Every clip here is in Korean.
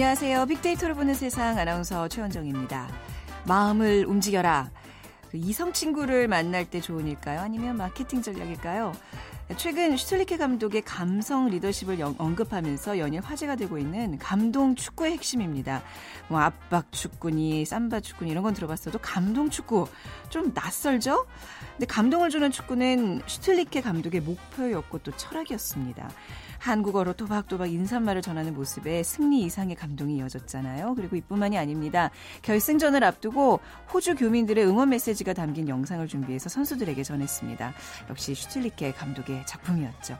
안녕하세요. 빅데이터를 보는 세상 아나운서 최원정입니다. 마음을 움직여라. 그 이성 친구를 만날 때 조언일까요? 아니면 마케팅 전략일까요? 최근 슈틀리케 감독의 감성 리더십을 언급하면서 연일 화제가 되고 있는 감동 축구의 핵심입니다. 뭐 압박 축구니 삼바 축구니 이런 건 들어봤어도 감동 축구 좀 낯설죠? 근데 감동을 주는 축구는 슈틀리케 감독의 목표였고 또 철학이었습니다. 한국어로 또박또박 인사말을 전하는 모습에 승리 이상의 감동이 이어졌잖아요. 그리고 이뿐만이 아닙니다. 결승전을 앞두고 호주 교민들의 응원 메시지가 담긴 영상을 준비해서 선수들에게 전했습니다. 역시 슈틸리케 감독의 작품이었죠.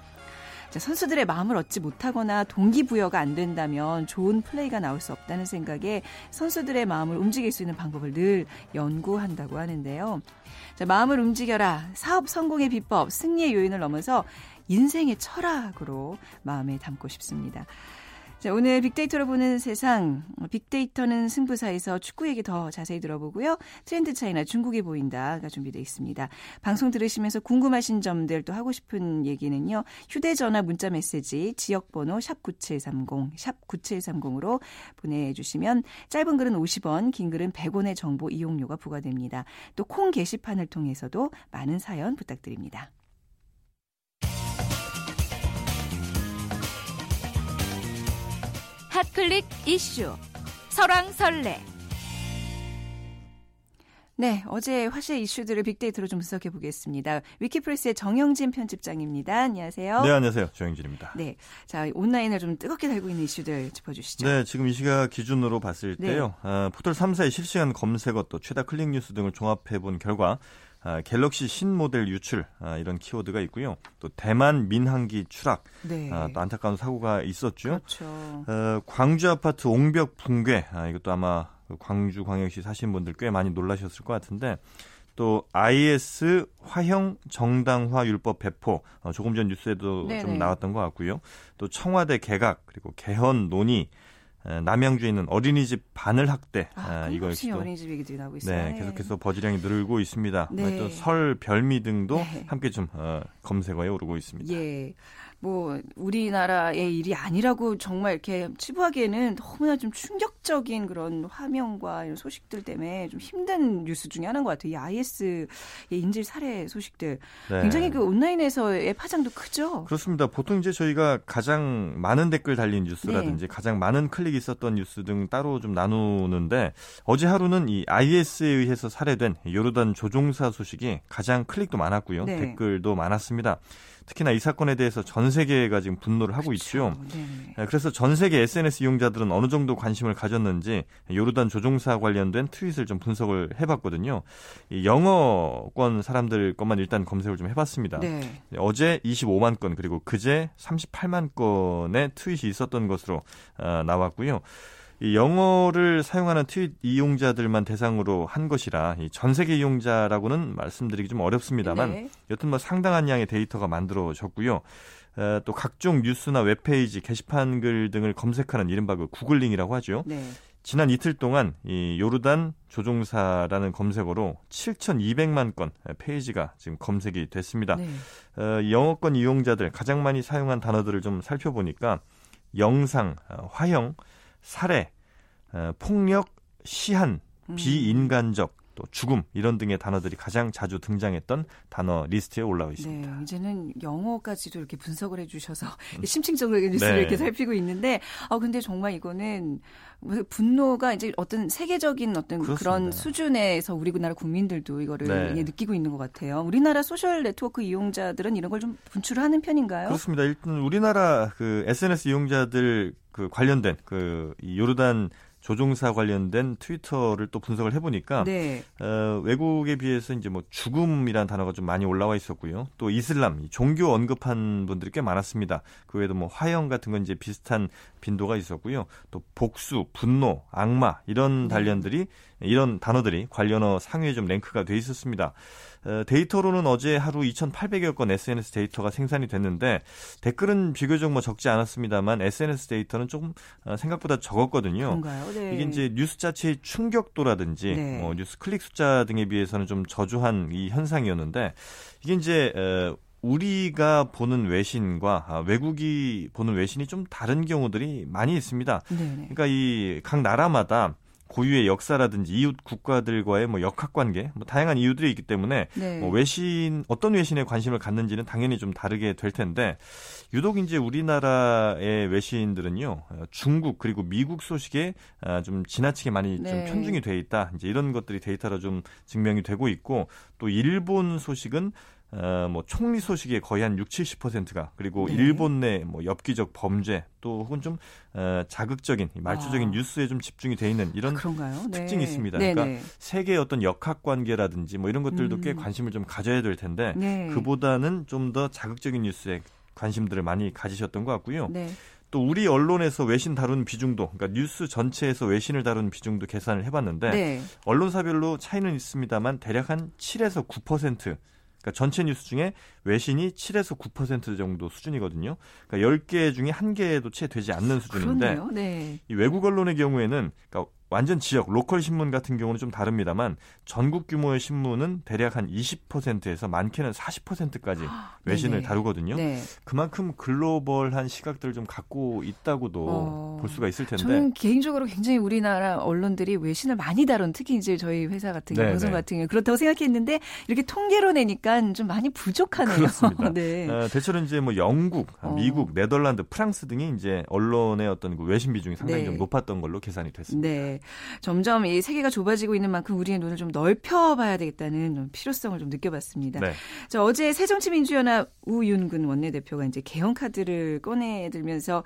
선수들의 마음을 얻지 못하거나 동기부여가 안 된다면 좋은 플레이가 나올 수 없다는 생각에 선수들의 마음을 움직일 수 있는 방법을 늘 연구한다고 하는데요. 자, 마음을 움직여라. 사업 성공의 비법, 승리의 요인을 넘어서 인생의 철학으로 마음에 담고 싶습니다. 자, 오늘 빅데이터로 보는 세상, 빅데이터는 승부사에서 축구 얘기 더 자세히 들어보고요. 트렌드 차이나 중국이 보인다가 준비되어 있습니다. 방송 들으시면서 궁금하신 점들 또 하고 싶은 얘기는요. 휴대전화 문자 메시지 지역번호 샵9730, 샵9730으로 보내주시면 짧은 글은 50원, 긴 글은 100원의 정보 이용료가 부과됩니다. 또 콩 게시판을 통해서도 많은 사연 부탁드립니다. 핫클릭 이슈 설왕설래 네, 어제 화제 이슈들을 빅데이터로 좀 분석해 보겠습니다. 위키프레스의 정영진 편집장입니다. 안녕하세요. 네, 안녕하세요. 정영진입니다. 네, 자 온라인을 좀 뜨겁게 달고 있는 이슈들 짚어주시죠. 네, 지금 이 시각 기준으로 봤을 네. 때요. 아, 포털 3사의 실시간 검색어 또 최다 클릭 뉴스 등을 종합해 본 결과 아, 갤럭시 신모델 유출 아, 이런 키워드가 있고요. 또 대만 민항기 추락 네. 아, 또 안타까운 사고가 있었죠. 그렇죠. 어, 광주 아파트 옹벽 붕괴 아, 이것도 아마 그 광주 광역시 사신 분들 꽤 많이 놀라셨을 것 같은데 또 IS 화형 정당화 율법 배포 어, 조금 전 뉴스에도 네네. 좀 나왔던 것 같고요. 또 청와대 개각 그리고 개헌 논의 남양주에 있는 어린이집 바늘 학대 아, 이거 역시 어린이집 얘기들이 나오고 있어요. 네, 계속해서 버즈량이 늘고 있습니다. 네. 또설 별미 등도 네. 함께 좀 어, 검색어에 오르고 있습니다. 예. 뭐 우리나라의 일이 아니라고 정말 이렇게 치부하기에는 너무나 좀 충격적인 그런 화면과 이런 소식들 때문에 좀 힘든 뉴스 중에 하나인 것 같아요. 이 IS의 인질 살해 소식들 네. 굉장히 그 온라인에서의 파장도 크죠. 그렇습니다. 보통 이제 저희가 가장 많은 댓글 달린 뉴스라든지 네. 가장 많은 클릭이 있었던 뉴스 등 따로 좀 나누는데 어제 하루는 이 IS에 의해서 살해된 요르단 조종사 소식이 가장 클릭도 많았고요. 네. 댓글도 많았습니다. 특히나 이 사건에 대해서 전 세계가 지금 분노를 하고 그렇죠. 있죠. 네. 네. 그래서 전 세계 SNS 이용자들은 어느 정도 관심을 가졌는지 요르단 조종사 관련된 트윗을 좀 분석을 해봤거든요. 이 영어권 사람들 것만 일단 검색을 좀 해봤습니다. 네. 어제 25만 건 그리고 그제 38만 건의 트윗이 있었던 것으로 어, 나왔고요. 이 영어를 사용하는 트윗 이용자들만 대상으로 한 것이라 전 세계 이용자라고는 말씀드리기 좀 어렵습니다만 네. 여튼 뭐 상당한 양의 데이터가 만들어졌고요. 어, 또 각종 뉴스나 웹페이지, 게시판 글 등을 검색하는 이른바 그 구글링이라고 하죠. 네. 지난 이틀 동안 이 요르단 조종사라는 검색어로 7,200만 건 페이지가 지금 검색이 됐습니다. 네. 어, 영어권 이용자들 가장 많이 사용한 단어들을 좀 살펴보니까 영상, 어, 화형, 살해, 어, 폭력, 시한, 음. 비인간적, 또 죽음 이런 등의 단어들이 가장 자주 등장했던 단어 리스트에 올라와 있습니다. 네, 이제는 영어까지도 이렇게 분석을 해주셔서 음. 심층적으로 뉴스를 네. 이렇게 살피고 있는데, 아 근데 정말 이거는 분노가 이제 어떤 세계적인 어떤 그렇습니다. 그런 수준에서 우리나라 국민들도 이거를 네. 느끼고 있는 것 같아요. 우리나라 소셜 네트워크 이용자들은 이런 걸 좀 분출하는 편인가요? 그렇습니다. 일단 우리나라 그 SNS 이용자들 그 관련된 그 요르단 조종사 관련된 트위터를 또 분석을 해보니까 네. 어, 외국에 비해서 이제 뭐 죽음이라는 단어가 좀 많이 올라와 있었고요. 또 이슬람, 종교 언급한 분들이 꽤 많았습니다. 그 외에도 뭐 화형 같은 건 이제 비슷한 빈도가 있었고요. 또 복수, 분노, 악마 이런 네. 단련들이 이런 단어들이 관련어 상위에 좀 랭크가 돼 있었습니다. 어, 데이터로는 어제 하루 2,800여 건 SNS 데이터가 생산이 됐는데 댓글은 비교적 뭐 적지 않았습니다만 SNS 데이터는 조금 어, 생각보다 적었거든요. 네. 이게 이제 뉴스 자체의 충격도라든지 네. 뭐 뉴스 클릭 숫자 등에 비해서는 좀 저조한 이 현상이었는데 이게 이제 우리가 보는 외신과 아, 외국이 보는 외신이 좀 다른 경우들이 많이 있습니다. 네네. 그러니까 이 각 나라마다 고유의 역사라든지 이웃 국가들과의 뭐 역학 관계, 뭐 다양한 이유들이 있기 때문에 네. 뭐 외신 어떤 외신에 관심을 갖는지는 당연히 좀 다르게 될 텐데 유독 이제 우리나라의 외신들은요 중국 그리고 미국 소식에 아, 좀 지나치게 많이 네. 좀 편중이 돼 있다. 이제 이런 것들이 데이터로 좀 증명이 되고 있고 또 일본 소식은 어, 뭐 총리 소식의 거의 한 6, 70%가 그리고 네. 일본 내 뭐 엽기적 범죄 또 혹은 좀 어, 자극적인 말초적인 아. 뉴스에 좀 집중이 돼 있는 이런 아, 특징이 있습니다. 네, 그러니까 네. 세계의 어떤 역학 관계라든지 뭐 이런 것들도 음. 꽤 관심을 좀 가져야 될 텐데 네. 그보다는 좀 더 자극적인 뉴스에 관심들을 많이 가지셨던 것 같고요. 네. 또 우리 언론에서 외신 다루는 비중도 그러니까 뉴스 전체에서 외신을 다루는 비중도 계산을 해봤는데 네. 언론사별로 차이는 있습니다만 대략 한 7에서 9% 그러니까 전체 뉴스 중에 외신이 7에서 9% 정도 수준이거든요. 그러니까 10개 중에 1개도 채 되지 않는 수준인데 네. 이 외국 언론의 경우에는 그러니까 완전 지역 로컬 신문 같은 경우는 좀 다릅니다만 전국 규모의 신문은 대략 한 20%에서 많게는 40%까지 외신을 네네. 다루거든요. 네. 그만큼 글로벌한 시각들을 좀 갖고 있다고도 어, 볼 수가 있을 텐데. 저는 개인적으로 굉장히 우리나라 언론들이 외신을 많이 다룬 특히 이제 저희 회사 같은 경우 방송 같은 경우 그렇다고 생각했는데 이렇게 통계로 내니까 좀 많이 부족하네요. 그렇습니다. 네. 어, 대체로 이제 뭐 영국, 어. 미국, 네덜란드, 프랑스 등이 이제 언론의 어떤 그 외신 비중이 상당히 네. 좀 높았던 걸로 계산이 됐습니다. 네. 점점 이 세계가 좁아지고 있는 만큼 우리의 눈을 좀 넓혀봐야 되겠다는 좀 필요성을 좀 느껴봤습니다. 네. 자, 어제 새정치민주연합 우윤근 원내대표가 이제 개헌 카드를 꺼내들면서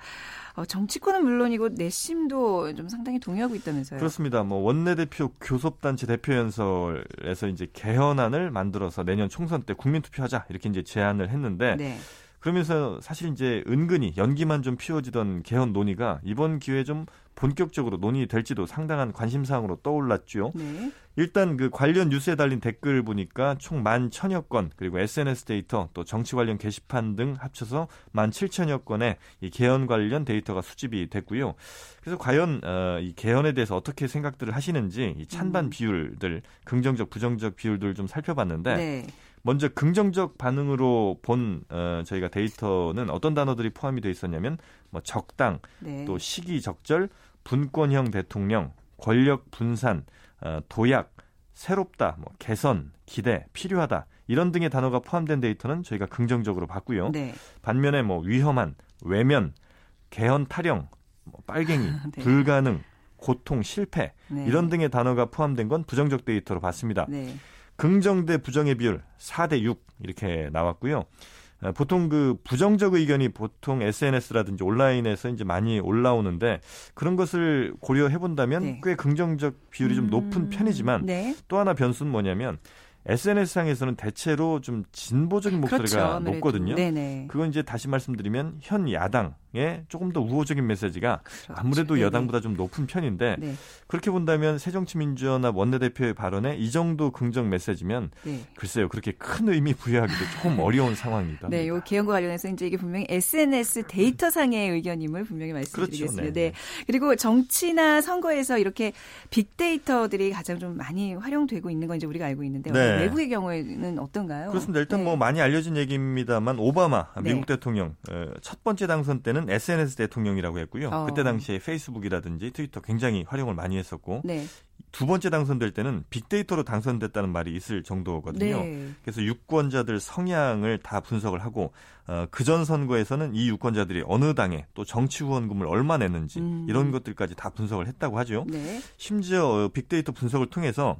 어, 정치권은 물론이고 내심도 좀 상당히 동의하고 있다면서요. 그렇습니다. 뭐 원내대표 교섭단체 대표연설에서 이제 개헌안을 만들어서 내년 총선 때 국민투표하자 이렇게 이제 제안을 했는데 네. 그러면서 사실 이제 은근히 연기만 좀 피워지던 개헌 논의가 이번 기회에 좀 본격적으로 논의될지도 상당한 관심사항으로 떠올랐죠. 네. 일단 그 관련 뉴스에 달린 댓글 보니까 총 만 천여 건 그리고 SNS 데이터 또 정치 관련 게시판 등 합쳐서 만 칠천여 건의 이 개헌 관련 데이터가 수집이 됐고요. 그래서 과연 어, 이 개헌에 대해서 어떻게 생각들을 하시는지 이 찬반 음. 비율들 긍정적 부정적 비율들 좀 살펴봤는데 네. 먼저 긍정적 반응으로 본 어, 저희가 데이터는 어떤 단어들이 포함이 돼 있었냐면 뭐 적당, 네. 또 시기 적절, 분권형 대통령, 권력 분산, 어, 도약, 새롭다, 뭐 개선, 기대, 필요하다 이런 등의 단어가 포함된 데이터는 저희가 긍정적으로 봤고요. 네. 반면에 뭐 위험한, 외면, 개헌 타령, 뭐 빨갱이, 네. 불가능, 고통, 실패 네. 이런 등의 단어가 포함된 건 부정적 데이터로 봤습니다. 네. 긍정 대 부정의 비율 4대 6 이렇게 나왔고요. 어, 보통 그 부정적 의견이 보통 SNS라든지 온라인에서 이제 많이 올라오는데 그런 것을 고려해 본다면 네. 꽤 긍정적 비율이 좀 높은 음, 편이지만 네. 또 하나 변수는 뭐냐면 SNS상에서는 대체로 좀 진보적인 목소리가 그렇죠, 높거든요. 네네. 그건 이제 다시 말씀드리면 현 야당 에 조금 더 우호적인 메시지가 그렇죠. 아무래도 네네. 여당보다 좀 높은 편인데 네. 그렇게 본다면 새정치민주연합 원내대표의 발언에 이 정도 긍정 메시지면 네. 글쎄요 그렇게 큰 의미 부여하기도 조금 어려운 상황입니다. 네, 요 개헌과 관련해서 이제 이게 분명히 SNS 데이터 상의 의견임을 분명히 말씀드리겠습니다. 그렇죠. 네. 네. 그리고 정치나 선거에서 이렇게 빅데이터들이 가장 좀 많이 활용되고 있는 건 이제 우리가 알고 있는데 네. 외국의 경우에는 어떤가요? 그렇습니다. 일단 네. 뭐 많이 알려진 얘기입니다만 오바마 미국 네. 대통령 어, 첫 번째 당선 때는 SNS 대통령이라고 했고요. 어. 그때 당시에 페이스북이라든지 트위터 굉장히 활용을 많이 했었고 네. 두 번째 당선될 때는 빅데이터로 당선됐다는 말이 있을 정도거든요. 네. 그래서 유권자들 성향을 다 분석을 하고 어, 그전 선거에서는 이 유권자들이 어느 당에 또 정치 후원금을 얼마 냈는지 음. 이런 것들까지 다 분석을 했다고 하죠. 네. 심지어 빅데이터 분석을 통해서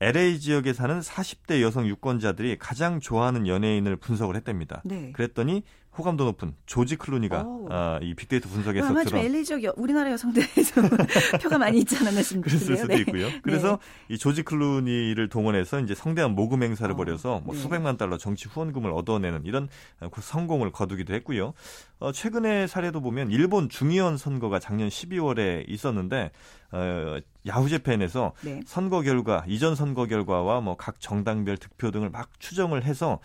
LA 지역에 사는 40대 여성 유권자들이 가장 좋아하는 연예인을 분석을 했답니다. 네. 그랬더니 호감도 높은 조지 클루니가 아, 이 빅데이터 분석에서 아마 좀 LA적 여, 우리나라 여성들에서 표가 많이 있지 않았나. 그랬을 수도 네. 있고요. 그래서 네. 이 조지 클루니를 동원해서 이제 성대한 모금 행사를 어, 벌여서 뭐 네. 수백만 달러 정치 후원금을 얻어내는 이런 그 성공을 거두기도 했고요. 어, 최근의 사례도 보면 일본 중의원 선거가 작년 12월에 있었는데 어, 야후재팬에서 네. 선거 결과 이전 선거 결과와 뭐 각 정당별 득표 등을 막 추정을 해서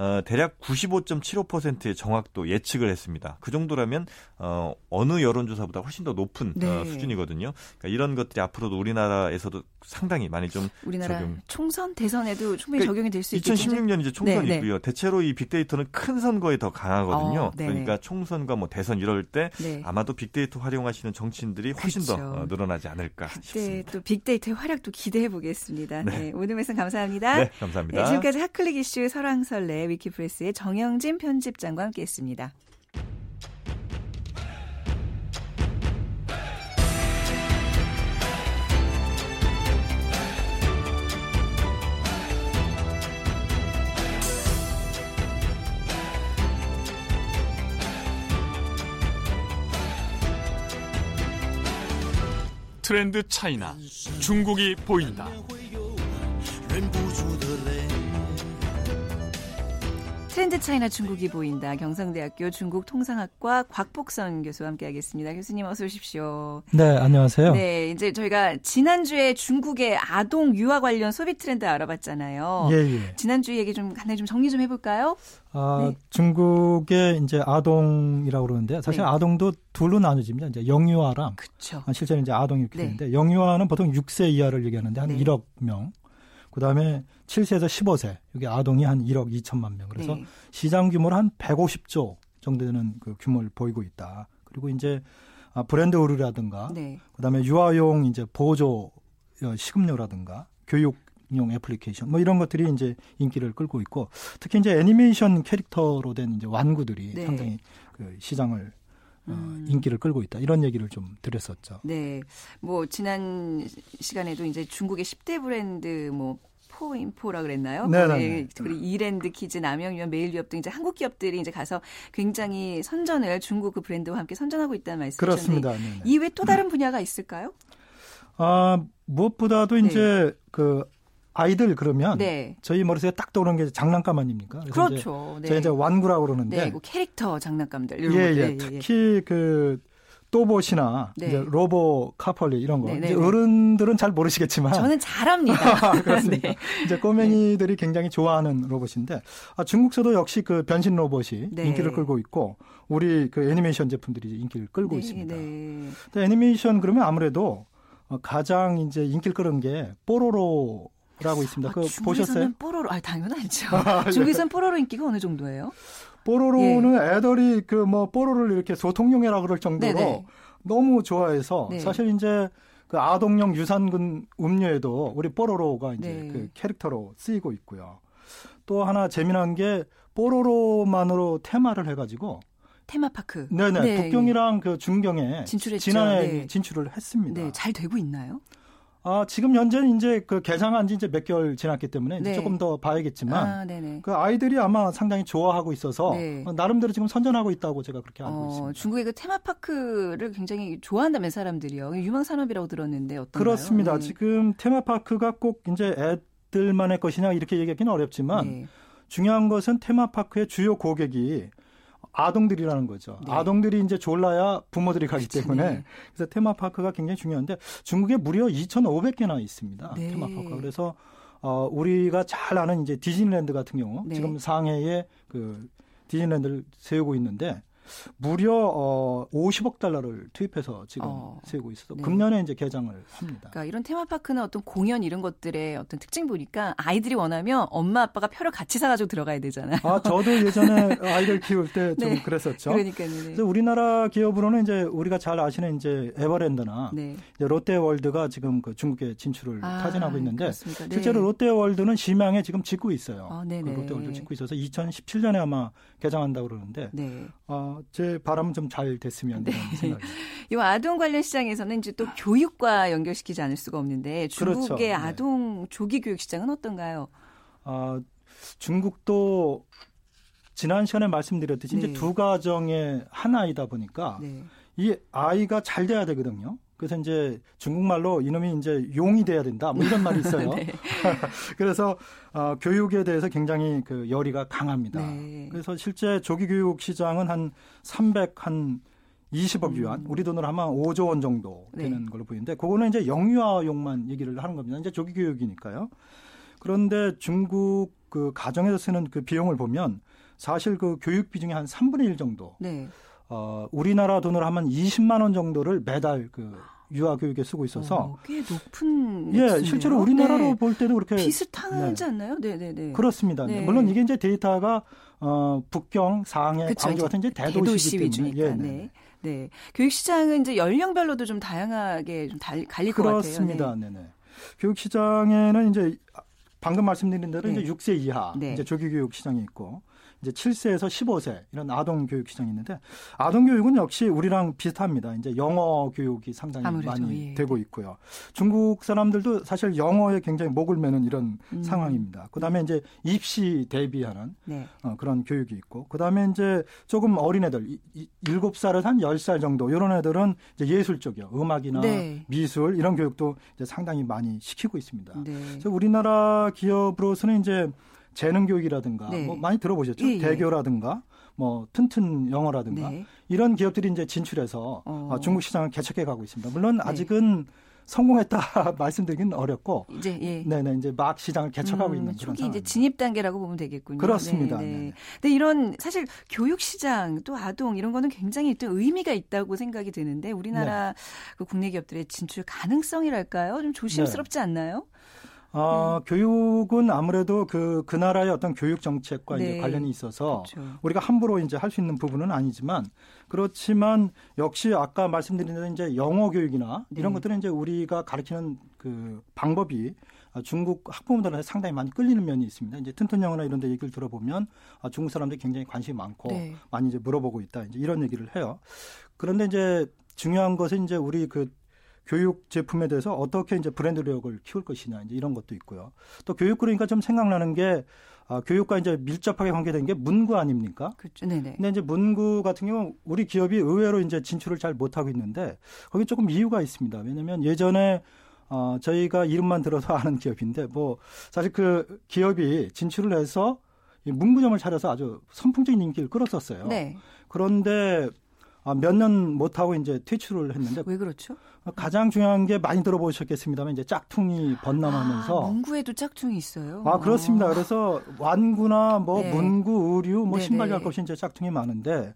어, 대략 95.75%의 정확도 예측을 했습니다. 그 정도라면 어, 어느 여론조사보다 훨씬 더 높은 어, 네. 어, 수준이거든요. 그러니까 이런 것들이 앞으로도 우리나라에서도 상당히 많이 좀 우리나라 적용. 총선 대선에도 충분히 그러니까 적용이 될 수 있죠. 2016년 이제 총선이 네, 네. 있고요. 대체로 이 빅데이터는 큰 선거에 더 강하거든요. 어, 그러니까 총선과 뭐 대선 이럴 때 네. 아마도 빅데이터 활용하시는 정치인들이 훨씬 그렇죠. 더 어, 늘어나지 않을까 싶습니다. 또 빅데이터의 활약도 기대해 보겠습니다. 네. 네. 오늘 말씀 감사합니다. 네, 감사합니다. 지금까지 핫클릭 이슈 설왕설래 위키프레스의 정영진 편집장과 함께했습니다. 트렌드 차이나 중국이 보인다. 트렌드 차이나 중국이 보인다. 경상대학교 중국통상학과 곽복선 교수와 함께하겠습니다. 교수님 어서 오십시오. 네, 안녕하세요. 네, 이제 저희가 지난주에 중국의 아동 유아 관련 소비 트렌드 알아봤잖아요. 예, 예. 지난주 얘기 좀 간단히 좀 정리 좀 해볼까요? 아, 네. 중국의 이제 아동이라고 그러는데 사실 네. 아동도 둘로 나눠집니다. 이제 영유아랑 그쵸. 아, 실제로 이제 아동 이렇게 네. 되는데 영유아는 보통 6세 이하를 얘기하는데 한 네. 1억 명. 그다음에 7세에서 15세 여기 아동이 한 1억 2천만 명. 그래서 네. 시장 규모를 한 150조 정도 되는 그 규모를 보이고 있다. 그리고 이제 아, 브랜드 의류라든가 네. 그다음에 유아용 이제 보조 어, 식음료라든가 교육 용 애플리케이션 뭐 이런 것들이 이제 인기를 끌고 있고 특히 이제 애니메이션 캐릭터로 된 이제 완구들이 네. 상당히 그 시장을 어, 음. 인기를 끌고 있다 이런 얘기를 좀 드렸었죠. 네, 뭐 지난 시간에도 이제 중국의 10대 브랜드 뭐 포인포라 그랬나요? 네네. 네. 그리고 이랜드 키즈, 남양유업, 매일유업 등 이제 한국 기업들이 이제 가서 굉장히 선전을 중국 그 브랜드와 함께 선전하고 있다는 말씀이셨는데 그렇습니다. 이외 또 다른 분야가 있을까요? 아 무엇보다도 네. 이제 그 아이들 그러면 네. 저희 머릿속에 딱 떠오르는 게 장난감 아닙니까? 그렇죠. 이제 네. 제가 이제 완구라고 그러는데 네, 그 캐릭터 장난감들 이런 예, 예, 예, 특히 그 또봇이나 네. 이제 로보 카펄리 이런 거 네, 네, 이제 네. 어른들은 잘 모르시겠지만 저는 잘합니다. 그렇습니다. 네. 이제 꼬맹이들이 굉장히 좋아하는 로봇인데 아, 중국서도 역시 그 변신 로봇이 네. 인기를 끌고 있고 우리 그 애니메이션 제품들이 인기를 끌고 있습니다. 애니메이션 그러면 아무래도 어, 가장 이제 인기를 끌은 게 뽀로로 라고 있습니다. 아, 그 보셨어요? 뽀로로, 아 당연하죠. 아, 예. 중국에서는 뽀로로 인기가 어느 정도예요? 뽀로로는 예. 애들이 그 뭐 뽀로로를 이렇게 소통용이라 그럴 정도로 네네. 너무 좋아해서 네. 사실 이제 그 아동용 유산균 음료에도 우리 뽀로로가 이제 네. 그 캐릭터로 쓰이고 있고요. 또 하나 재미난 게 뽀로로만으로 테마를 해가지고 테마파크. 네네. 네. 북경이랑 그 중경에 진출했죠. 지난해 네. 진출을 했습니다. 네, 잘 되고 있나요? 아, 지금 현재는 이제 그 개장한 지 이제 몇 개월 지났기 때문에 네. 조금 더 봐야겠지만 아, 그 아이들이 아마 상당히 좋아하고 있어서 네. 어, 나름대로 지금 선전하고 있다고 제가 그렇게 알고 어, 있습니다. 중국의 그 테마파크를 굉장히 좋아한다면 사람들이요. 유망 산업이라고 들었는데 어떤가요? 그렇습니다. 네. 지금 테마파크가 꼭 이제 애들만의 것이냐 이렇게 얘기하기는 어렵지만 네. 중요한 것은 테마파크의 주요 고객이 아동들이라는 거죠. 네. 아동들이 이제 졸라야 부모들이 가기 그치, 때문에 네. 그래서 테마파크가 굉장히 중요한데 중국에 무려 2,500개나 있습니다. 네. 테마파크가. 그래서 어 우리가 잘 아는 이제 디즈니랜드 같은 경우 네. 지금 상해에 그 디즈니랜드를 세우고 있는데 무려 어 50억 달러를 투입해서 지금 어. 세우고 있어서 네. 금년에 이제 개장을 합니다. 그러니까 이런 테마파크는 어떤 공연 이런 것들의 어떤 특징 보니까 아이들이 원하면 엄마 아빠가 표를 같이 사가지고 들어가야 되잖아요. 아 저도 예전에 아이들 키울 때좀 네. 그랬었죠. 그러니까요. 네. 그래서 우리나라 기업으로는 이제 우리가 잘 아시는 이제 에버랜드나 네. 이제 롯데월드가 지금 그 중국에 진출을 아, 타진하고 있는데? 네. 실제로 롯데월드는 심양에 지금 짓고 있어요. 아, 그 롯데월드 짓고 있어서 2017년에 아마 개장한다고 그러는데 네. 어, 제 바람은 좀 잘 됐으면 네. 생각이. 이 아동 관련 시장에서는 이제 또 교육과 연결시키지 않을 수가 없는데 중국의 그렇죠. 네. 아동 조기 교육 시장은 어떤가요? 아, 중국도 지난 시간에 말씀드렸듯이 네. 이제 두 가정의 한 아이다 보니까 네. 이 아이가 잘 돼야 되거든요. 그래서 이제 중국말로 이놈이 이제 용이 돼야 된다. 뭐 이런 말이 있어요. 네. 그래서 어, 교육에 대해서 굉장히 그 열의가 강합니다. 네. 그래서 실제 조기 교육 시장은 한 300, 한 20억 유안, 음. 우리 돈으로 하면 5조 원 정도 네. 되는 네. 걸로 보이는데, 그거는 이제 영유아용만 얘기를 하는 겁니다. 이제 조기 교육이니까요. 그런데 중국 그 가정에서 쓰는 그 비용을 보면 사실 그 교육 비중의 한 3분의 1 정도. 네. 어, 우리나라 돈으로 하면 20만 원 정도를 매달 그 유아 교육에 쓰고 있어서 어, 꽤 높은 예 실제로 우리나라로 네. 볼 때도 그렇게 비슷하지 네. 않나요? 네네네 네, 네. 그렇습니다. 네. 물론 이게 이제 데이터가 어, 북경, 상해, 그쵸, 광주 같은 이제 대도시 때문에 예, 네. 네. 교육 시장은 이제 연령별로도 좀 다양하게 좀 달, 갈릴 것 같아요. 그렇습니다. 네. 네 교육 시장에는 이제 방금 말씀드린 대로 네. 이제 6세 이하 네. 이제 조기 교육 시장이 있고 이제 7세에서 15세 이런 아동 교육 시장이 있는데 아동 교육은 역시 우리랑 비슷합니다. 이제 영어 교육이 상당히 아무래도, 많이 예. 되고 있고요. 중국 사람들도 사실 영어에 굉장히 목을 매는 이런 음. 상황입니다. 그다음에 이제 입시 대비하는 네. 어, 그런 교육이 있고 그다음에 이제 조금 어린 애들 7살에서 한 10살 정도 이런 애들은 이제 예술 쪽이요. 음악이나 네. 미술 이런 교육도 이제 상당히 많이 시키고 있습니다. 네. 그래서 우리나라 기업으로서는 이제 재능 교육이라든가 네. 뭐 많이 들어보셨죠? 예, 예. 대교라든가 뭐 튼튼 영어라든가 네. 이런 기업들이 이제 진출해서 어. 어 중국 시장을 개척해 가고 있습니다. 물론 네. 아직은 성공했다 말씀드리기는 어렵고 이제 예. 네네 이제 막 시장을 개척하고 음, 있는 초기 그런 이제 진입 단계라고 보면 되겠군요. 그렇습니다. 네, 네. 근데 이런 사실 교육 시장 또 아동 이런 거는 굉장히 또 의미가 있다고 생각이 드는데 우리나라 네. 그 국내 기업들의 진출 가능성이랄까요? 좀 조심스럽지 네. 않나요? 어, 음. 교육은 아무래도 그, 그 나라의 어떤 교육 정책과 네. 이제 관련이 있어서 그렇죠. 우리가 함부로 이제 할 수 있는 부분은 아니지만 그렇지만 역시 아까 말씀드린 대로 이제 영어 교육이나 이런 네. 것들은 이제 우리가 가르치는 그 방법이 중국 학부모들한테 상당히 많이 끌리는 면이 있습니다. 이제 튼튼 영어나 이런 데 얘기를 들어보면 아, 중국 사람들이 굉장히 관심이 많고 네. 많이 이제 물어보고 있다. 이제 이런 얘기를 해요. 그런데 이제 중요한 것은 이제 우리 그 교육 제품에 대해서 어떻게 이제 브랜드력을 키울 것이냐 이제 이런 것도 있고요. 또 교육 그러니까 좀 생각나는 게 아, 교육과 이제 밀접하게 관계된 게 문구 아닙니까? 그렇죠. 네네. 근데 이제 문구 같은 경우 우리 기업이 의외로 이제 진출을 잘 못하고 있는데 거기 조금 이유가 있습니다. 왜냐하면 예전에 어, 저희가 이름만 들어서 아는 기업인데 뭐 사실 그 기업이 진출을 해서 이 문구점을 차려서 아주 선풍적인 인기를 끌었었어요. 네. 그런데 아, 몇 년 못하고 이제 퇴출을 했는데. 왜 그렇죠? 가장 중요한 게 많이 들어보셨겠습니다만 이제 짝퉁이 번남하면서. 아, 문구에도 짝퉁이 있어요. 아, 그렇습니다. 그래서 완구나 뭐 네. 문구, 의류, 뭐 신발 할 것이 이제 짝퉁이 많은데 어,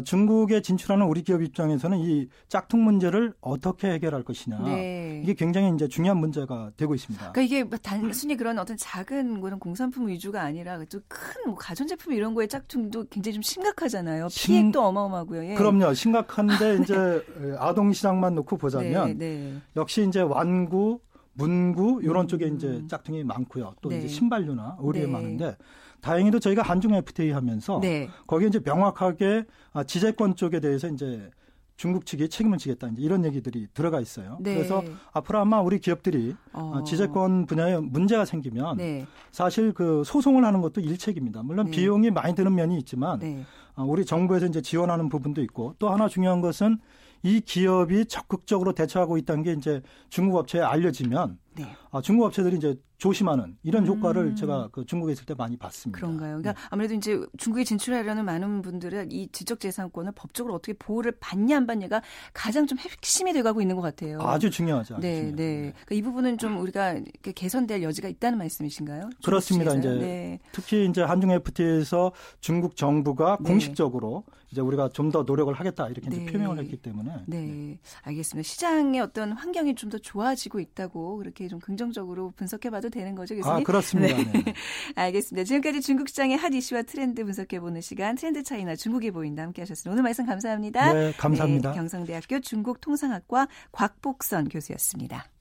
중국에 진출하는 우리 기업 입장에서는 이 짝퉁 문제를 어떻게 해결할 것이냐 네. 이게 굉장히 이제 중요한 문제가 되고 있습니다. 그러니까 이게 뭐 단순히 그런 어떤 작은 그런 공산품 위주가 아니라 또큰뭐 가전제품 이런 거에 짝퉁도 굉장히 좀 심각하잖아요. 피해도 심, 어마어마하고요. 예. 그럼요. 심각한데 네. 이제 아동 시장만 놓고 보자면 네, 네. 역시 이제 완구 문구 이런 음. 쪽에 이제 짝퉁이 많고요. 또 네. 이제 신발류나 의류에 네. 많은데 다행히도 저희가 한중 FTA 하면서 네. 거기에 이제 명확하게 아, 지재권 쪽에 대해서 이제 중국 측이 책임을 지겠다 이제 이런 얘기들이 들어가 있어요. 네. 그래서 앞으로 아마 우리 기업들이 어. 지재권 분야에 문제가 생기면 네. 사실 그 소송을 하는 것도 일책입니다. 물론 네. 비용이 많이 드는 면이 있지만 네. 아, 우리 정부에서 이제 지원하는 부분도 있고 또 하나 중요한 것은 이 기업이 적극적으로 대처하고 있다는 게 이제 중국 업체에 알려지면 네. 아, 중국 업체들이 이제 조심하는 이런 효과를 음. 제가 그 중국에 있을 때 많이 봤습니다. 그런가요? 그러니까 네. 아무래도 이제 중국에 진출하려는 많은 분들은 이 지적재산권을 법적으로 어떻게 보호를 받냐 안 받냐가 가장 좀 핵심이 돼가고 있는 것 같아요. 아주 중요하죠. 아주 네, 중요하죠. 네. 그러니까 이 부분은 좀 우리가 개선될 여지가 있다는 말씀이신가요? 그렇습니다. 이제 네. 특히 이제 한중 FTA에서 중국 정부가 네. 공식적으로 이제 우리가 좀 더 노력을 하겠다 이렇게 네. 이제 표명을 했기 때문에. 네. 네. 알겠습니다. 시장의 어떤 환경이 좀 더 좋아지고 있다고 그렇게 좀 긍정적으로 분석해 봐도 되는 거죠, 교수님? 아, 그렇습니다. 네. 네. 알겠습니다. 지금까지 중국 시장의 핫 이슈와 트렌드 분석해 보는 시간 트렌드 차이나 중국이 보인다 함께 하셨습니다. 오늘 말씀 감사합니다. 네, 감사합니다. 네, 경성대학교 중국통상학과 곽복선 교수였습니다.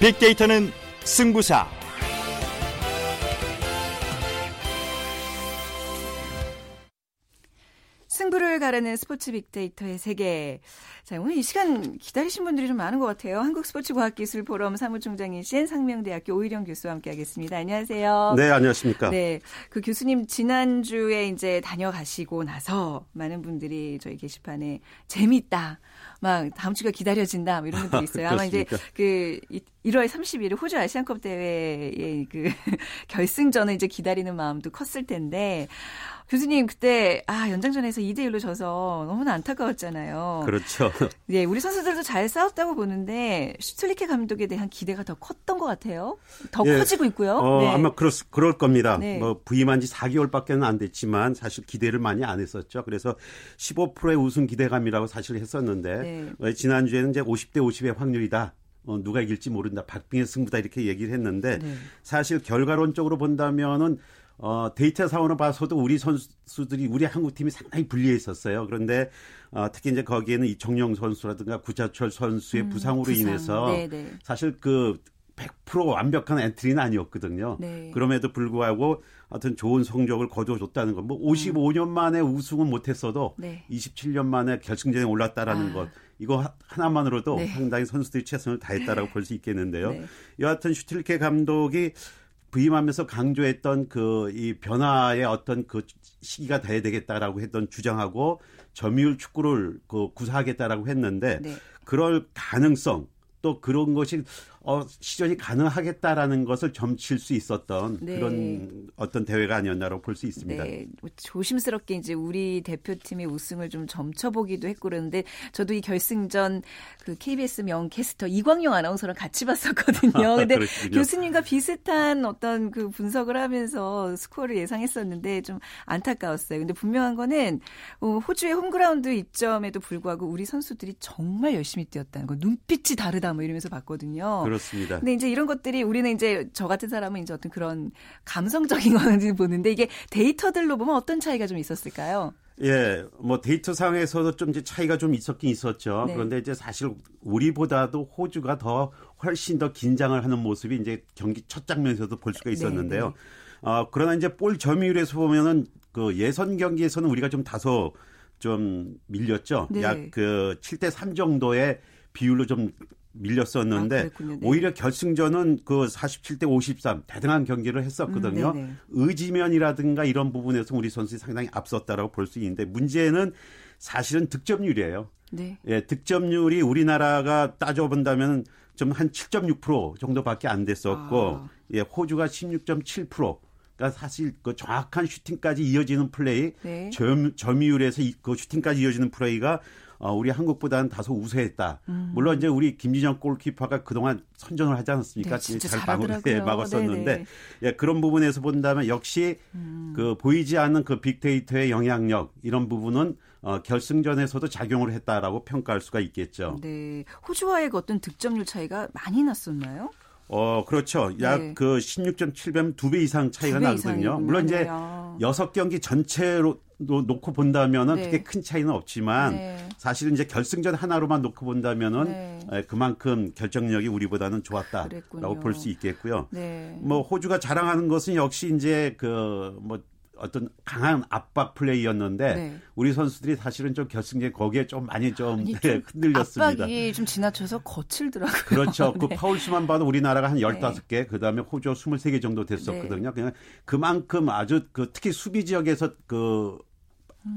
빅데이터는 승부사. 가르는 스포츠 빅데이터의 세계. 자, 오늘 이 시간 기다리신 분들이 좀 많은 것 같아요. 한국스포츠과학기술 포럼 사무총장이신 상명대학교 오일영 교수와 함께 하겠습니다. 안녕하세요. 네, 안녕하십니까. 네. 그 교수님 지난주에 이제 다녀가시고 나서 많은 분들이 저희 게시판에 재미있다. 막 다음 주가 기다려진다 뭐 이런 분들이 있어요. 아마 이제 그 1월 30일 호주 아시안컵 대회의 그 결승전을 이제 기다리는 마음도 컸을 텐데 교수님 그때 아 연장전에서 2대 1로 져서 너무나 안타까웠잖아요. 그렇죠. 예, 우리 선수들도 잘 싸웠다고 보는데 슈틀리케 감독에 대한 기대가 더 컸던 것 같아요. 더 예, 커지고 있고요. 어, 네. 아마 그럴, 그럴 겁니다. 네. 뭐 부임한 지 4개월밖에는 안 됐지만 사실 기대를 많이 안 했었죠. 그래서 15%의 우승 기대감이라고 사실 했었는데 네. 어, 지난 주에는 이제 50대 50의 확률이다. 어, 누가 이길지 모른다. 박빙의 승부다 이렇게 얘기를 했는데 네. 사실 결과론적으로 본다면은 어, 데이터상으로 봐서도 우리 선수들이 우리 한국 팀이 상당히 불리해 있었어요. 그런데 어, 특히 이제 거기에는 이청용 선수라든가 구자철 선수의 음, 부상으로 부상. 인해서 네네. 네. 사실 그 100% 완벽한 엔트리는 아니었거든요. 네. 그럼에도 불구하고 하여튼 좋은 성적을 거둬줬다는 것. 뭐 55년 음. 만에 우승은 못했어도 네. 27년 만에 결승전에 올랐다라는 아. 것. 이거 하나만으로도 네. 상당히 선수들이 최선을 다했다라고 볼 수 있겠는데요. 네. 여하튼 슈틸케 감독이 부임하면서 강조했던 그 이 변화의 어떤 그 시기가 돼야 되겠다라고 했던 주장하고 점유율 축구를 그 구사하겠다라고 했는데 네. 그럴 가능성 또 그런 것이 어, 시전이 가능하겠다라는 것을 점칠 수 있었던 네. 그런 어떤 대회가 아니었나라고 볼수 있습니다. 네. 뭐 조심스럽게 이제 우리 대표팀의 우승을 좀 점쳐보기도 했고 그러는데 저도 이 결승전 그 KBS 명 캐스터 이광용 아나운서랑 같이 봤었거든요. 근데 교수님과 비슷한 어떤 그 분석을 하면서 스코어를 예상했었는데 좀 안타까웠어요. 근데 분명한 거는 어, 호주의 홈그라운드 이점에도 불구하고 우리 선수들이 정말 열심히 뛰었다는 거. 눈빛이 다르다 뭐 이러면서 봤거든요. 그렇습니다. 근데 이제 이런 것들이 우리는 이제 저 같은 사람은 이제 어떤 그런 감성적인 거는 보는데 이게 데이터들로 보면 어떤 차이가 좀 있었을까요? 예, 뭐 데이터 상에서도 좀 이제 차이가 좀 있었긴 있었죠. 네. 그런데 이제 사실 우리보다도 호주가 더 훨씬 더 긴장을 하는 모습이 이제 경기 첫 장면에서도 볼 수가 있었는데요. 네, 네. 어, 그러나 이제 볼 점유율에서 보면은 그 예선 경기에서는 우리가 좀 다소 좀 밀렸죠. 네. 약그 7대 3 정도의 비율로 좀 밀렸었는데 아, 네. 오히려 결승전은 그 47대 53 대등한 경기를 했었거든요. 음, 의지면이라든가 이런 부분에서 우리 선수들이 상당히 앞섰다라고 볼 수 있는데 문제는 사실은 득점률이에요. 네. 예, 득점률이 우리나라가 따져 본다면 좀 한 7.6% 정도밖에 안 됐었고 아. 예, 호주가 16.7%. 그러니까 사실 그 정확한 슈팅까지 이어지는 플레이, 네. 점, 점유율에서 그 슈팅까지 이어지는 플레이가 어, 우리 한국보다는 다소 우세했다. 음. 물론 이제 우리 김진영 골키퍼가 그동안 선전을 하지 않았습니까? 네, 잘 막을, 네, 막았었는데 예, 그런 부분에서 본다면 역시 음. 그 보이지 않는 그 빅데이터의 영향력 이런 부분은 어, 결승전에서도 작용을 했다라고 평가할 수가 있겠죠. 네. 호주와의 어떤 득점률 차이가 많이 났었나요? 어, 그렇죠. 약그 네. 16.7배면 두배 이상 차이가 나거든요. 물론 이제 여섯 경기 전체로 놓고 본다면은 네. 그렇게 큰 차이는 없지만 네. 사실은 이제 결승전 하나로만 놓고 본다면은 네. 그만큼 결정력이 우리보다는 좋았다라고 볼 수 있겠고요. 네. 뭐 호주가 자랑하는 것은 역시 이제 그뭐 어떤 강한 압박 플레이였는데 네. 우리 선수들이 사실은 좀 결승전 거기에 좀 많이 좀, 아니, 좀 흔들렸습니다. 압박이 좀 지나쳐서 거칠더라고요. 그렇죠. 그 네. 그 파울 수만 봐도 우리나라가 한 15개, 그다음에 호주 23개 정도 됐었거든요. 그냥 그만큼 아주 그 특히 수비 지역에서 그 음.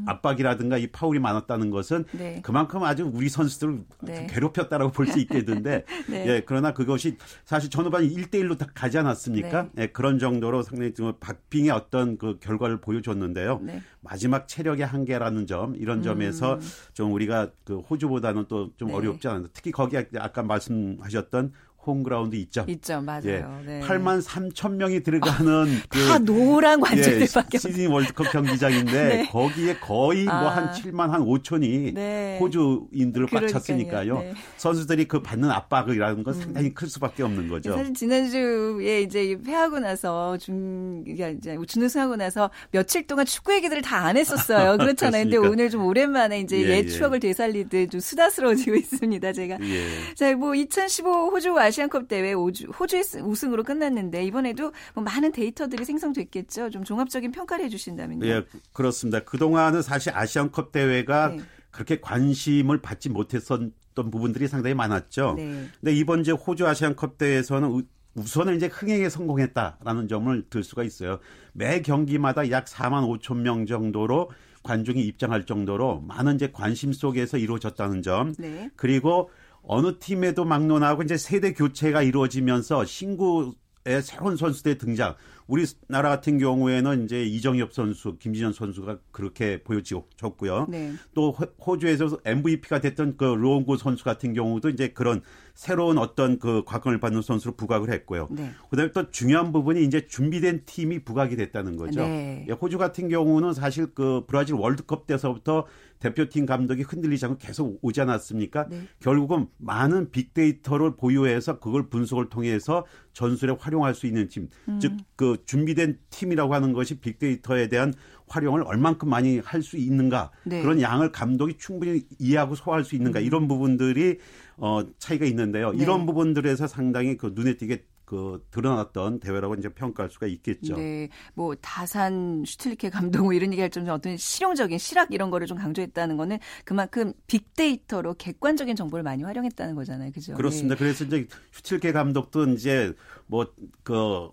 압박이라든가 이 파울이 많았다는 것은 네. 그만큼 아주 우리 선수들을 네. 괴롭혔다라고 볼 수 있겠는데 네. 예 그러나 그것이 사실 전후반 1대1로 다 가지 않았습니까? 네. 예, 그런 정도로 상당히 좀 박빙의 어떤 그 결과를 보여줬는데요. 네. 마지막 체력의 한계라는 점 이런 점에서 음. 좀 우리가 그 호주보다는 또좀 네. 어렵지 않은데 특히 거기 아까 말씀하셨던 홈그라운드 있죠. 있죠, 맞아요. 예, 네. 8만 3천 명이 들어가는 아, 그, 다 노란 관중들밖에 예, 시드니 월드컵 경기장인데 네. 거기에 거의 뭐 아. 뭐한 7만 한 5천이 네. 호주인들을 꽉 찼으니까요. 네. 선수들이 그 받는 압박이라는 건 음. 상당히 음. 클 수밖에 없는 거죠. 사실 지난주에 이제 패하고 나서 준 이제 준우승하고 나서 며칠 동안 축구 얘기들을 다 안 했었어요. 그렇잖아요. 근데 오늘 좀 오랜만에 이제 예, 옛 예. 추억을 되살리듯 좀 수다스러워지고 있습니다. 제가. 예. 자, 뭐 2015 호주 와 아시안컵 대회 호주의 우승으로 끝났는데 이번에도 뭐 많은 데이터들이 생성됐겠죠. 좀 종합적인 평가를 해주신다면요. 예, 그렇습니다. 그 동안은 사실 아시안컵 대회가 네. 그렇게 관심을 받지 못했었던 부분들이 상당히 많았죠. 네. 근데 이번 이제 호주 아시안컵 대회에서는 우선은 이제 흥행에 성공했다라는 점을 들 수가 있어요. 매 경기마다 약 4만 5천 명 정도로 관중이 입장할 정도로 많은 이제 관심 속에서 이루어졌다는 점. 네. 그리고 어느 팀에도 막론하고 이제 세대 교체가 이루어지면서 신구 의 새로운 선수들의 등장. 우리나라 같은 경우에는 이제 이정엽 선수, 김진현 선수가 그렇게 보여졌고요. 네. 또 호주에서 MVP가 됐던 그 로온구 선수 같은 경우도 이제 그런 새로운 어떤 그 과금을 받는 선수로 부각을 했고요. 네. 그다음에 또 중요한 부분이 이제 준비된 팀이 부각이 됐다는 거죠. 네. 예, 호주 같은 경우는 사실 그 브라질 월드컵 때서부터 대표팀 감독이 흔들리지 않고 계속 오지 않았습니까? 네. 결국은 많은 빅데이터를 보유해서 그걸 분석을 통해서 전술에 활용할 수 있는 팀, 음. 즉그 준비된 팀이라고 하는 것이 빅데이터에 대한 활용을 얼만큼 많이 할 수 있는가 네. 그런 양을 감독이 충분히 이해하고 소화할 수 있는가 음. 이런 부분들이 어 차이가 있는데요. 네. 이런 부분들에서 상당히 그 눈에 띄게 그 드러났던 대회라고 이제 평가할 수가 있겠죠. 네, 뭐 다산 슈틸리케 감독 뭐 이런 얘기할 정도 어떤 실용적인 실학 이런 거를 좀 강조했다는 거는 그만큼 빅데이터로 객관적인 정보를 많이 활용했다는 거잖아요, 그죠? 그렇습니다. 네. 그래서 이제 슈틸리케 감독도 이제 뭐그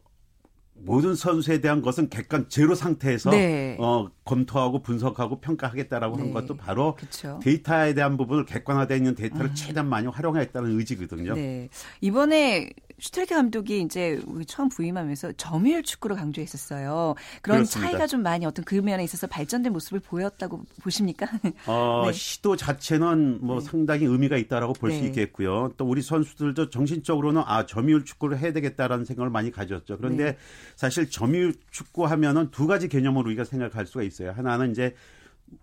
모든 선수에 대한 것은 객관 제로 상태에서 네. 어, 검토하고 분석하고 평가하겠다라고 네. 한 것도 바로 그쵸. 데이터에 대한 부분을 객관화되어 있는 데이터를 음. 최대한 많이 활용하겠다는 의지거든요. 네. 이번에 슈트레케 감독이 이제 처음 부임하면서 점유율 축구를 강조했었어요. 그런 그렇습니다. 차이가 좀 많이 어떤 그 면에 있어서 발전된 모습을 보였다고 보십니까? 어, 네. 시도 자체는 뭐 네. 상당히 의미가 있다라고 볼수 네. 있겠고요. 또 우리 선수들도 정신적으로는 아 점유율 축구를 해야 되겠다라는 생각을 많이 가졌죠. 그런데 네. 사실 점유율 축구 하면은 두 가지 개념으로 우리가 생각할 수가 있어요. 하나는 이제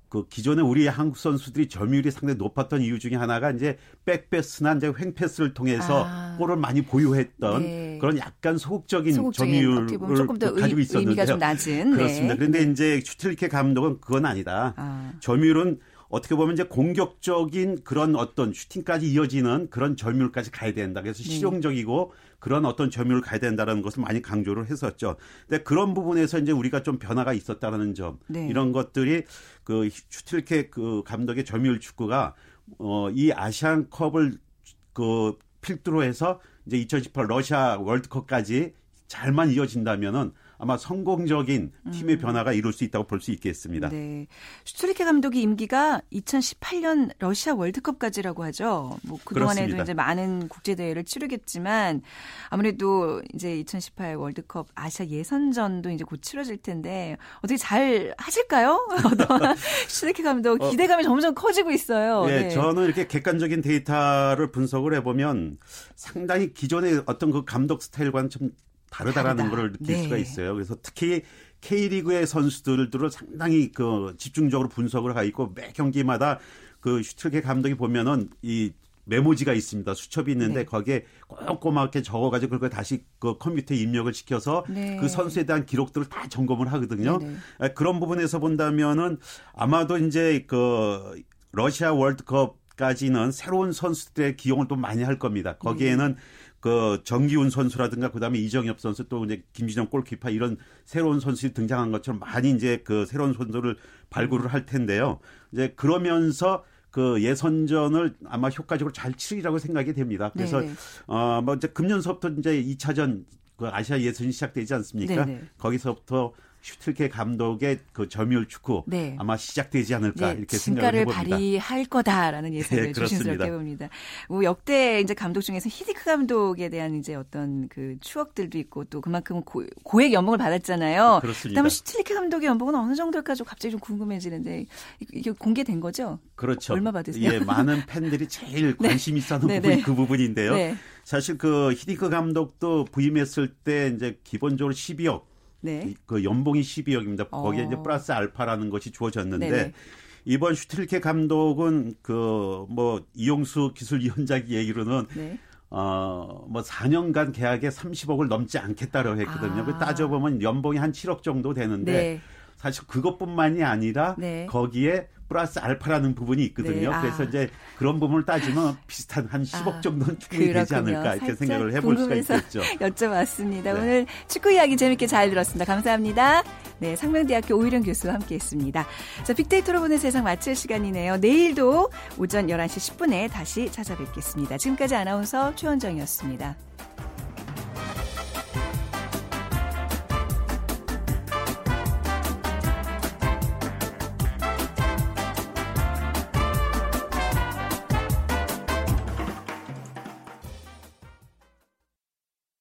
그 기존에 우리 한국 선수들이 점유율이 상당히 높았던 이유 중에 하나가 이제 백패스나 이제 횡패스를 통해서 아. 골을 많이 보유했던 네. 그런 약간 소극적인, 소극적인 점유율을 조금 더 가지고 있었는데요. 의미가 좀 낮은. 그렇습니다. 네. 그런데 네. 이제 슈틸리케 감독은 그건 아니다. 아. 점유율은 어떻게 보면 이제 공격적인 그런 어떤 슈팅까지 이어지는 그런 점유율까지 가야 된다. 그래서 네. 실용적이고 그런 어떤 점유율을 가야 된다는 것을 많이 강조를 했었죠. 근데 그런 부분에서 이제 우리가 좀 변화가 있었다는 점 네. 이런 것들이 그 슈틸케 그 감독의 점유율 축구가 어이 아시안컵을 그 필두로 해서 이제 2018 러시아 월드컵까지 잘만 이어진다면은 아마 성공적인 팀의 음. 변화가 이룰 수 있다고 볼 수 있겠습니다. 네. 슈틸리케 감독의 임기가 2018년 러시아 월드컵까지라고 하죠. 뭐 그동안에도 그렇습니다. 이제 많은 국제 대회를 치르겠지만 아무래도 이제 2018 월드컵 아시아 예선전도 이제 곧 치러질 텐데 어떻게 잘 하실까요? 슈틸리케 감독 어. 기대감이 어, 점점 커지고 있어요. 네, 네, 저는 이렇게 객관적인 데이터를 분석을 해보면 상당히 기존의 어떤 그 감독 스타일과는 좀 다르다라는 다르다. 걸 느낄 네. 수가 있어요. 그래서 특히 K리그의 선수들도 상당히 그 집중적으로 분석을 하고 있고 매 경기마다 그 슈트케 감독이 보면은 이 메모지가 있습니다. 수첩이 있는데 네. 거기에 꼼꼼하게 적어가지고 그걸 다시 그 컴퓨터에 입력을 시켜서 네. 그 선수에 대한 기록들을 다 점검을 하거든요. 네, 네. 그런 부분에서 본다면은 아마도 이제 그 러시아 월드컵 까지는 새로운 선수들의 기용을 또 많이 할 겁니다. 거기에는 네. 그 정기훈 선수라든가 그다음에 이정엽 선수 또 이제 김진영 골키퍼 이런 새로운 선수들이 등장한 것처럼 많이 이제 그 새로운 선수를 발굴을 할 텐데요. 이제 그러면서 그 예선전을 아마 효과적으로 잘 치리라고 생각이 됩니다. 그래서 어뭐 이제 금년서부터 이제 2차전 그 아시아 예선이 시작되지 않습니까? 네네. 거기서부터 슈틸케 감독의 그 점유율 축구 네. 아마 시작되지 않을까 네, 이렇게 생각을 해봅니다. 발휘할 거다라는 예상을 네, 조심스럽게 봅니다. 뭐 역대 이제 감독 중에서 히디크 감독에 대한 이제 어떤 그 추억들도 있고 또 그만큼 고, 고액 연봉을 받았잖아요. 그렇습니다. 그다음에 슈틸케 감독의 연봉은 어느 정도일까 좀 갑자기 좀 궁금해지는데 이게 공개된 거죠? 그렇죠. 얼마 받으세요? 예, 많은 팬들이 제일 네. 관심 있어 하는 네, 부분이 네. 그 부분인데요. 사실 그 히디크 감독도 부임했을 때 이제 기본적으로 12억 네. 그 연봉이 12억입니다. 어. 거기에 이제 플러스 알파라는 것이 주어졌는데 네네. 이번 슈틸케 감독은 그 뭐 이용수 기술위원장 얘기로는 네. 어뭐 4년간 계약에 30억을 넘지 않겠다고 했거든요. 그 아. 따져보면 연봉이 한 7억 정도 되는데 네. 사실 그것뿐만이 아니라 네. 거기에 플러스 알파라는 부분이 있거든요. 네. 아. 그래서 이제 그런 부분을 따지면 비슷한 한 10억 아. 정도는 충분히 되지 않을까 이렇게 생각을 해볼 수가 있겠죠. 여쭤봤습니다. 네. 오늘 축구 이야기 재밌게 잘 들었습니다. 감사합니다. 네, 상명대학교 오일영 교수와 함께했습니다. 자, 빅데이터로 보는 세상 마칠 시간이네요. 내일도 오전 11시 10분에 다시 찾아뵙겠습니다. 지금까지 아나운서 최원정이었습니다.